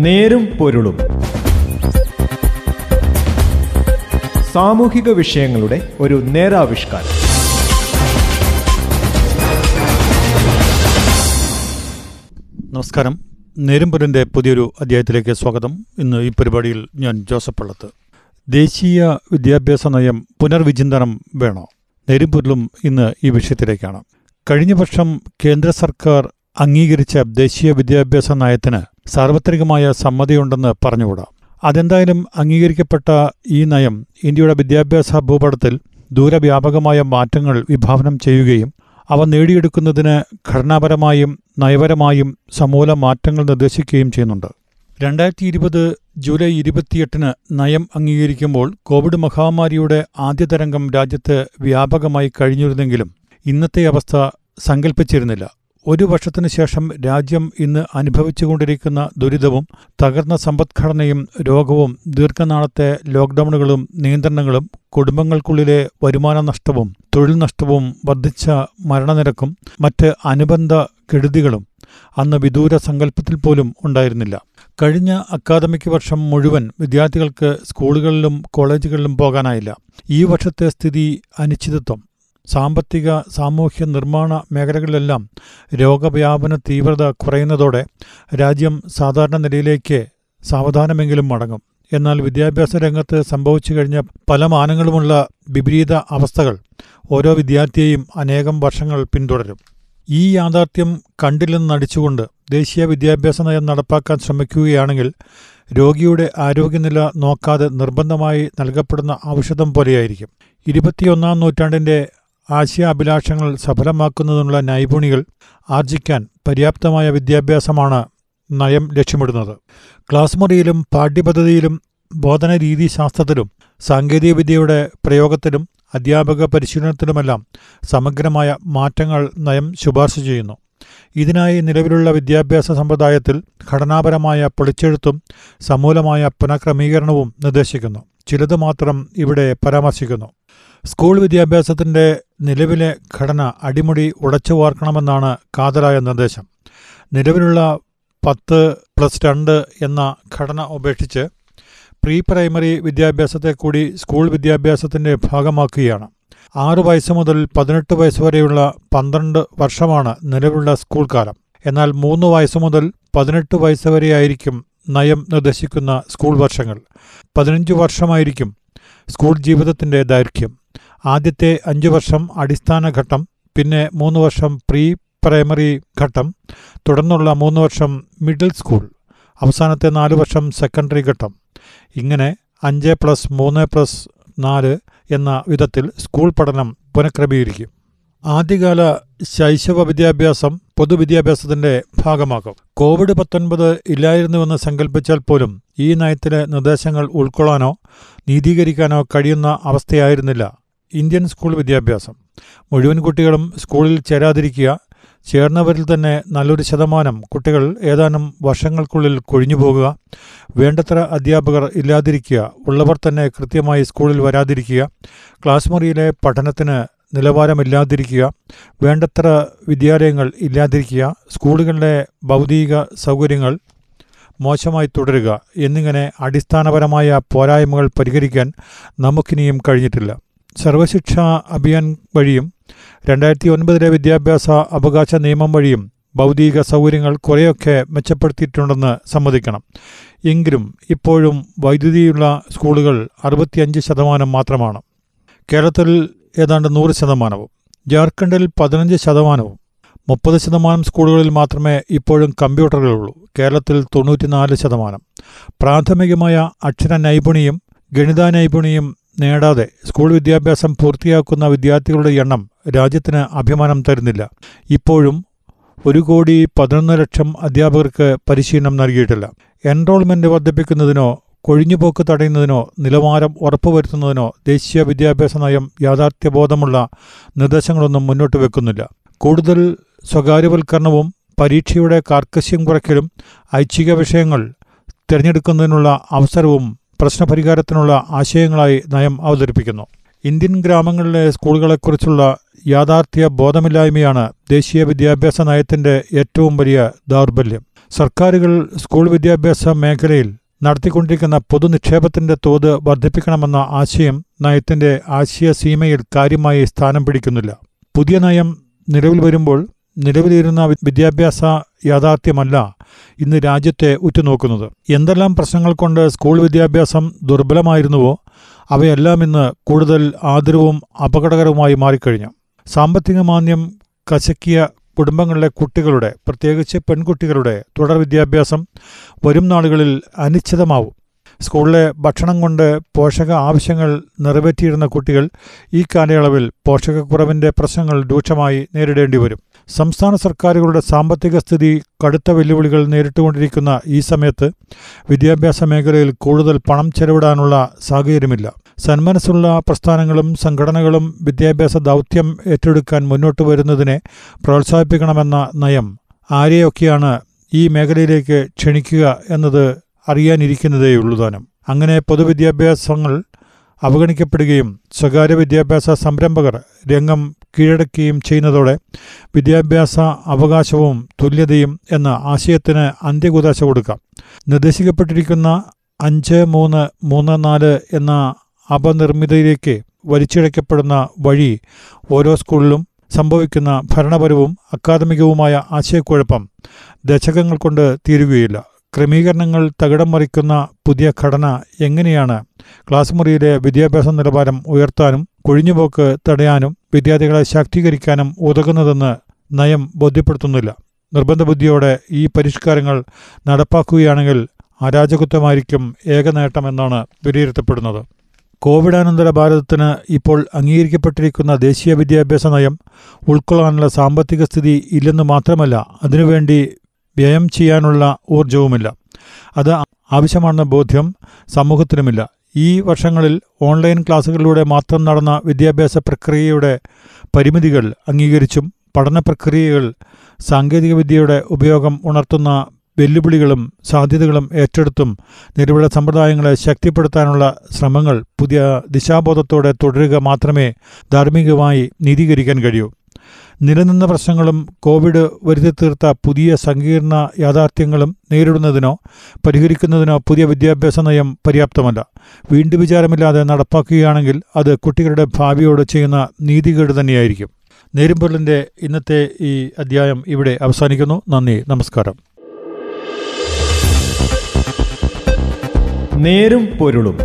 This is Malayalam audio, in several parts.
നേരും പൊരുളും. സാമൂഹിക വിഷയങ്ങളുടെ ഒരു നേരാവിഷ്കാരം. നമസ്കാരം. നേരുംപുരന്റെ പുതിയൊരു അധ്യായത്തിലേക്ക് സ്വാഗതം. ഇന്ന് ഈ പരിപാടിയിൽ ഞാൻ ജോസഫ് പള്ളത്ത്. ദേശീയ വിദ്യാഭ്യാസ നയം പുനർവിചിന്തനം വേണോ? നേരുംപൊരുളും ഇന്ന് ഈ വിഷയത്തിലേക്കാണ്. കഴിഞ്ഞ വർഷം കേന്ദ്ര സർക്കാർ അംഗീകരിച്ച ദേശീയ വിദ്യാഭ്യാസ നയത്തിന് സാർവത്രികമായ സമ്മതിയുണ്ടെന്ന് പറഞ്ഞുകൂടാ. അതെന്തായാലും അംഗീകരിക്കപ്പെട്ട ഈ നയം ഇന്ത്യയുടെ വിദ്യാഭ്യാസ ഭൂപടത്തിൽ ദൂരവ്യാപകമായ മാറ്റങ്ങൾ വിഭാവനം ചെയ്യുകയും അവ നേടിയെടുക്കുന്നതിന് ഘടനാപരമായും നയപരമായും സമൂല മാറ്റങ്ങൾ നിർദ്ദേശിക്കുകയും ചെയ്യുന്നുണ്ട്. രണ്ടായിരത്തി ഇരുപത് ജൂലൈ ഇരുപത്തിയെട്ടിന് നയം അംഗീകരിക്കുമ്പോൾ കോവിഡ് മഹാമാരിയുടെ ആദ്യ തരംഗം രാജ്യത്ത് വ്യാപകമായി കഴിഞ്ഞിരുന്നെങ്കിലും ഇന്നത്തെ അവസ്ഥ സങ്കല്പിച്ചിരുന്നില്ല ഒരു വർഷത്തിനു ശേഷം രാജ്യം ഇന്ന് അനുഭവിച്ചുകൊണ്ടിരിക്കുന്ന ദുരിതവും തകർന്ന സമ്പദ്ഘടനയും രോഗവും ദീർഘനാളത്തെ ലോക്ഡൌണുകളും നിയന്ത്രണങ്ങളും കുടുംബങ്ങൾക്കുള്ളിലെ വരുമാന നഷ്ടവും തൊഴിൽ നഷ്ടവും വർദ്ധിച്ച മരണനിരക്കും മറ്റ് അനുബന്ധ കെടുതികളും അന്ന് വിദൂര സങ്കല്പത്തിൽ പോലും ഉണ്ടായിരുന്നില്ല. കഴിഞ്ഞ അക്കാദമിക് വർഷം മുഴുവൻ വിദ്യാർത്ഥികൾക്ക് സ്കൂളുകളിലും കോളേജുകളിലും പോകാനായില്ല. ഈ വർഷത്തെ സ്ഥിതി അനിശ്ചിതത്വം. സാമ്പത്തിക സാമൂഹ്യ നിർമ്മാണ മേഖലകളിലെല്ലാം രോഗവ്യാപന തീവ്രത കുറയുന്നതോടെ രാജ്യം സാധാരണ നിലയിലേക്ക് സാവധാനമെങ്കിലും മടങ്ങും. എന്നാൽ വിദ്യാഭ്യാസ രംഗത്ത് സംഭവിച്ചു കഴിഞ്ഞ പല മാനങ്ങളുമുള്ള വിപരീത അവസ്ഥകൾ ഓരോ വിദ്യാർത്ഥിയെയും അനേകം വർഷങ്ങൾ പിന്തുടരും. ഈ യാഥാർത്ഥ്യം കണ്ടില്ലെന്ന് നടിച്ചുകൊണ്ട് ദേശീയ വിദ്യാഭ്യാസ നയം നടപ്പാക്കാൻ ശ്രമിക്കുകയാണെങ്കിൽ രോഗിയുടെ ആരോഗ്യനില നോക്കാതെ നിർബന്ധമായി നൽകപ്പെടുന്ന ഔഷധം പോലെയായിരിക്കും. ഇരുപത്തിയൊന്നാം നൂറ്റാണ്ടിന്റെ ആശയാഭിലാഷങ്ങൾ സഫലമാക്കുന്നതിനുള്ള നൈപുണികൾ ആർജിക്കാൻ പര്യാപ്തമായ വിദ്യാഭ്യാസമാണ് നയം ലക്ഷ്യമിടുന്നത്. ക്ലാസ് മുറിയിലും പാഠ്യപദ്ധതിയിലും ബോധന രീതിശാസ്ത്രത്തിലും സാങ്കേതികവിദ്യയുടെ പ്രയോഗത്തിലും അധ്യാപക പരിശീലനത്തിലുമെല്ലാം സമഗ്രമായ മാറ്റങ്ങൾ നയം ശുപാർശ ചെയ്യുന്നു. ഇതിനായി നിലവിലുള്ള വിദ്യാഭ്യാസ സമ്പ്രദായത്തിൽ ഘടനാപരമായ പൊളിച്ചെഴുത്തും സമൂലമായ പുനഃക്രമീകരണവും നിർദ്ദേശിക്കുന്നു. ചിലത് മാത്രം ഇവിടെ പരാമർശിക്കുന്നു. സ്കൂൾ വിദ്യാഭ്യാസത്തിന്റെ നിലവിലെ ഘടന അടിമുടി ഉടച്ചു വാർക്കണമെന്നാണ് കാതലായ നിർദ്ദേശം. നിലവിലുള്ള പത്ത് പ്ലസ് രണ്ട് എന്ന ഘടന ഉപേക്ഷിച്ച് പ്രീ പ്രൈമറി വിദ്യാഭ്യാസത്തെ കൂടി സ്കൂൾ വിദ്യാഭ്യാസത്തിന്റെ ഭാഗമാക്കുകയാണ്. ആറു വയസ്സ് മുതൽ പതിനെട്ട് വയസ്സ് വരെയുള്ള പന്ത്രണ്ട് വർഷമാണ് നിലവിലുള്ള സ്കൂൾ കാലം. എന്നാൽ മൂന്ന് വയസ്സ് മുതൽ പതിനെട്ട് വയസ്സ് വരെയായിരിക്കും നയം നിർദ്ദേശിക്കുന്ന സ്കൂൾ വർഷങ്ങൾ. പതിനഞ്ച് വർഷമായിരിക്കും സ്കൂൾ ജീവിതത്തിന്റെ ദൈർഘ്യം. ആദ്യത്തെ അഞ്ചു വർഷം അടിസ്ഥാന ഘട്ടം പിന്നെ മൂന്ന് വർഷം പ്രീ പ്രൈമറി ഘട്ടം തുടർന്നുള്ള മൂന്ന് വർഷം മിഡിൽ സ്കൂൾ അവസാനത്തെ നാല് വർഷം സെക്കൻഡറി ഘട്ടം. ഇങ്ങനെ അഞ്ച് പ്ലസ് മൂന്ന് പ്ലസ് നാല് എന്ന വിധത്തിൽ സ്കൂൾ പഠനം പുനഃക്രമീകരിക്കും. ആദ്യകാല ശൈശവ വിദ്യാഭ്യാസം പൊതുവിദ്യാഭ്യാസത്തിന്റെ ഭാഗമാകും. കോവിഡ് പത്തൊൻപത് ഇല്ലായിരുന്നുവെന്ന് സങ്കല്പിച്ചാൽ പോലും ഈ നയത്തിലെ നിർദ്ദേശങ്ങൾ ഉൾക്കൊള്ളാനോ നീതീകരിക്കാനോ കഴിയുന്ന അവസ്ഥയായിരുന്നില്ല. ഇന്ത്യൻ സ്കൂൾ വിദ്യാഭ്യാസം. മുഴുവൻ കുട്ടികളും സ്കൂളിൽ ചേരാതിരിക്കുക ചേർന്നവരിൽ തന്നെ നല്ലൊരു ശതമാനം കുട്ടികൾ ഏതാനും വർഷങ്ങൾക്കുള്ളിൽ കൊഴിഞ്ഞു പോകുക വേണ്ടത്ര അധ്യാപകർ ഇല്ലാതിരിക്കുക ഉള്ളവർ തന്നെ കൃത്യമായി സ്കൂളിൽ വരാതിരിക്കുക ക്ലാസ് മുറിയിലെ പഠനത്തിന് നിലവാരമില്ലാതിരിക്കുക വേണ്ടത്ര വിദ്യാലയങ്ങൾ ഇല്ലാതിരിക്കുക സ്കൂളുകളിലെ ഭൗതിക സൗകര്യങ്ങൾ മോശമായി തുടരുക എന്നിങ്ങനെ അടിസ്ഥാനപരമായ പോരായ്മകൾ പരിഹരിക്കാൻ നമുക്കിനിയും കഴിഞ്ഞിട്ടില്ല. സർവശിക്ഷാ അഭിയാൻ വഴിയും രണ്ടായിരത്തി ഒൻപതിലെ വിദ്യാഭ്യാസ അവകാശ നിയമം വഴിയും ഭൗതിക സൗകര്യങ്ങൾ കുറേയൊക്കെ മെച്ചപ്പെടുത്തിയിട്ടുണ്ടെന്ന് സമ്മതിക്കണം. എങ്കിലും ഇപ്പോഴും വൈദ്യുതിയുള്ള സ്കൂളുകൾ അറുപത്തിയഞ്ച് ശതമാനം മാത്രമാണ്. കേരളത്തിൽ ഏതാണ്ട് നൂറ് ശതമാനവും. ജാർഖണ്ഡിൽ പതിനഞ്ച് ശതമാനവും. മുപ്പത് ശതമാനം സ്കൂളുകളിൽ മാത്രമേ ഇപ്പോഴും കമ്പ്യൂട്ടറുകളുള്ളൂ. കേരളത്തിൽ തൊണ്ണൂറ്റിനാല് ശതമാനം. പ്രാഥമികമായ അക്ഷര നൈപുണിയും ഗണിത നൈപുണിയും നേടാതെ സ്കൂൾ വിദ്യാഭ്യാസം പൂർത്തിയാക്കുന്ന വിദ്യാർത്ഥികളുടെ എണ്ണം രാജ്യത്തിന് അഭിമാനം തരുന്നില്ല. ഇപ്പോഴും ഒരു കോടി പതിനൊന്ന് ലക്ഷം അധ്യാപകർക്ക് പരിശീലനം നൽകിയിട്ടില്ല. എൻറോൾമെന്റ് വർദ്ധിപ്പിക്കുന്നതിനോ കൊഴിഞ്ഞുപോക്ക് തടയുന്നതിനോ നിലവാരം ഉറപ്പുവരുത്തുന്നതിനോ ദേശീയ വിദ്യാഭ്യാസ നയം യാഥാർത്ഥ്യബോധമുള്ള നിർദ്ദേശങ്ങളൊന്നും മുന്നോട്ട് വെക്കുന്നില്ല. കൂടുതൽ സ്വകാര്യവൽക്കരണവും പരീക്ഷയുടെ കാർക്കശ്യം കുറയ്ക്കലും ഐച്ഛിക വിഷയങ്ങൾ തിരഞ്ഞെടുക്കുന്നതിനുള്ള അവസരവും പ്രശ്നപരിഹാരത്തിനുള്ള ആശയങ്ങളായി നയം അവതരിപ്പിക്കുന്നു. ഇന്ത്യൻ ഗ്രാമങ്ങളിലെ സ്കൂളുകളെക്കുറിച്ചുള്ള യാഥാർത്ഥ്യ ബോധമില്ലായ്മയാണ് ദേശീയ വിദ്യാഭ്യാസ നയത്തിന്റെ ഏറ്റവും വലിയ ദൗർബല്യം. സർക്കാരുകൾ സ്കൂൾ വിദ്യാഭ്യാസ മേഖലയിൽ നടത്തിക്കൊണ്ടിരിക്കുന്ന പൊതുനിക്ഷേപത്തിന്റെ തോത് വർദ്ധിപ്പിക്കണമെന്ന ആശയം നയത്തിന്റെ ആശയ സീമയിൽ കാര്യമായി സ്ഥാനം പിടിക്കുന്നില്ല. പുതിയ നയം നിലവിൽ വരുമ്പോൾ നിലവിലിരുന്ന വിദ്യാഭ്യാസ യാഥാർത്ഥ്യമല്ല ഇന്ന് രാജ്യത്തെ ഉറ്റുനോക്കുന്നത്. എന്തെല്ലാം പ്രശ്നങ്ങൾ കൊണ്ട് സ്കൂൾ വിദ്യാഭ്യാസം ദുർബലമായിരുന്നുവോ അവയെല്ലാം ഇന്ന് കൂടുതൽ ആദരവും അപകടകരവുമായി മാറിക്കഴിഞ്ഞു. സാമ്പത്തിക മാന്യം കശക്കിയ കുടുംബങ്ങളിലെ കുട്ടികളുടെ പ്രത്യേകിച്ച് പെൺകുട്ടികളുടെ തുടർ വിദ്യാഭ്യാസം വരും നാളുകളിൽ അനിശ്ചിതമാവും. സ്കൂളിലെ ഭക്ഷണം കൊണ്ട് പോഷക ആവശ്യങ്ങൾ നിറവേറ്റിയിരുന്ന കുട്ടികൾ ഈ കാലയളവിൽ പോഷകക്കുറവിന്റെ പ്രശ്നങ്ങൾ രൂക്ഷമായി നേരിടേണ്ടി വരും. സംസ്ഥാന സർക്കാരുകളുടെ സാമ്പത്തിക സ്ഥിതി കടുത്ത വെല്ലുവിളികൾ നേരിട്ടുകൊണ്ടിരിക്കുന്ന ഈ സമയത്ത് വിദ്യാഭ്യാസ മേഖലയിൽ കൂടുതൽ പണം ചെലവിടാനുള്ള സാഹചര്യമില്ല. സന്മനസ്സുള്ള പ്രസ്ഥാനങ്ങളും സംഘടനകളും വിദ്യാഭ്യാസ ദൗത്യം ഏറ്റെടുക്കാൻ മുന്നോട്ട് വരുന്നതിനെ പ്രോത്സാഹിപ്പിക്കണമെന്ന നയം ആരെയൊക്കെയാണ് ഈ മേഖലയിലേക്ക് ക്ഷണിക്കുക എന്നത് അറിയാനിരിക്കുന്നതേയുള്ളൂ താനും അങ്ങനെ പൊതുവിദ്യാഭ്യാസങ്ങൾ അവഗണിക്കപ്പെടുകയും സ്വകാര്യ വിദ്യാഭ്യാസ സംരംഭകർ രംഗം കീഴടക്കുകയും ചെയ്യുന്നതോടെ വിദ്യാഭ്യാസ അവകാശവും തുല്യതയും എന്ന ആശയത്തിന് അന്ത്യകുതാശ കൊടുക്കാം. നിർദ്ദേശിക്കപ്പെട്ടിരിക്കുന്ന അഞ്ച് മൂന്ന് മൂന്ന് നാല് എന്ന അപനിർമ്മിതയിലേക്ക് വലിച്ചിഴക്കപ്പെടുന്ന വഴി ഓരോ സ്കൂളിലും സംഭവിക്കുന്ന ഭരണപരവും അക്കാദമികവുമായ ആശയക്കുഴപ്പം ദശകങ്ങൾ കൊണ്ട് തീരുകയില്ല. ക്രമീകരണങ്ങൾ തകിടം മറിക്കുന്ന പുതിയ ഘടന എങ്ങനെയാണ്? ക്ലാസ് മുറിയിലെ വിദ്യാഭ്യാസ നിലവാരം ഉയർത്താനും കൊഴിഞ്ഞുപോക്ക് തടയാനും വിദ്യാർത്ഥികളെ ശാക്തീകരിക്കാനും ഉതകുന്നതെന്ന് നയം ബോധ്യപ്പെടുത്തുന്നില്ല. നിർബന്ധ ബുദ്ധിയോടെ ഈ പരിഷ്കാരങ്ങൾ നടപ്പാക്കുകയാണെങ്കിൽ അരാജകത്വമായിരിക്കും ഏക നേട്ടമെന്നാണ് വിലയിരുത്തപ്പെടുന്നത്. കോവിഡാനന്തര ഭാരതത്തിന് ഇപ്പോൾ അംഗീകരിക്കപ്പെട്ടിരിക്കുന്ന ദേശീയ വിദ്യാഭ്യാസ നയം ഉൾക്കൊള്ളാനുള്ള സാമ്പത്തിക സ്ഥിതി ഇല്ലെന്ന് മാത്രമല്ല അതിനുവേണ്ടി വ്യയം ചെയ്യാനുള്ള ഊർജവുമില്ല അത് ആവശ്യമാണെന്ന ബോധ്യം സമൂഹത്തിനുമില്ല. ഈ വർഷങ്ങളിൽ ഓൺലൈൻ ക്ലാസുകളിലൂടെ മാത്രം നടന്ന വിദ്യാഭ്യാസ പ്രക്രിയയുടെ പരിമിതികൾ അംഗീകരിച്ചും പഠന പ്രക്രിയകൾ സാങ്കേതികവിദ്യയുടെ ഉപയോഗം ഉണർത്തുന്ന വെല്ലുവിളികളും സാധ്യതകളും ഏറ്റെടുത്തും നിലവിലെ സമ്പ്രദായങ്ങളെ ശക്തിപ്പെടുത്താനുള്ള ശ്രമങ്ങൾ പുതിയ ദിശാബോധത്തോടെ തുടരുക മാത്രമേ ധാർമ്മികമായി നീതീകരിക്കാൻ കഴിയൂ. നിലനിന്ന പ്രശ്നങ്ങളും കോവിഡ് വരുത്തി തീർത്ത പുതിയ സങ്കീർണ യാഥാർത്ഥ്യങ്ങളും നേരിടുന്നതിനോ പരിഹരിക്കുന്നതിനോ പുതിയ വിദ്യാഭ്യാസ നയം പര്യാപ്തമല്ല. വീണ്ടും വിചാരമില്ലാതെ നടപ്പാക്കുകയാണെങ്കിൽ അത് കുട്ടികളുടെ ഭാവിയോട് ചെയ്യുന്ന നീതികേട് തന്നെയായിരിക്കും. നേരുംപൊരുളിന്റെ ഇന്നത്തെ ഈ അധ്യായം ഇവിടെ അവസാനിക്കുന്നു. നന്ദി. നമസ്കാരം. നേരും പൊരുളും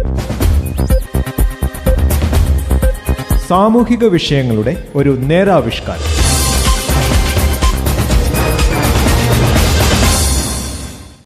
സാമൂഹിക വിഷയങ്ങളുടെ ഒരു നേരാവിഷ്കാരം.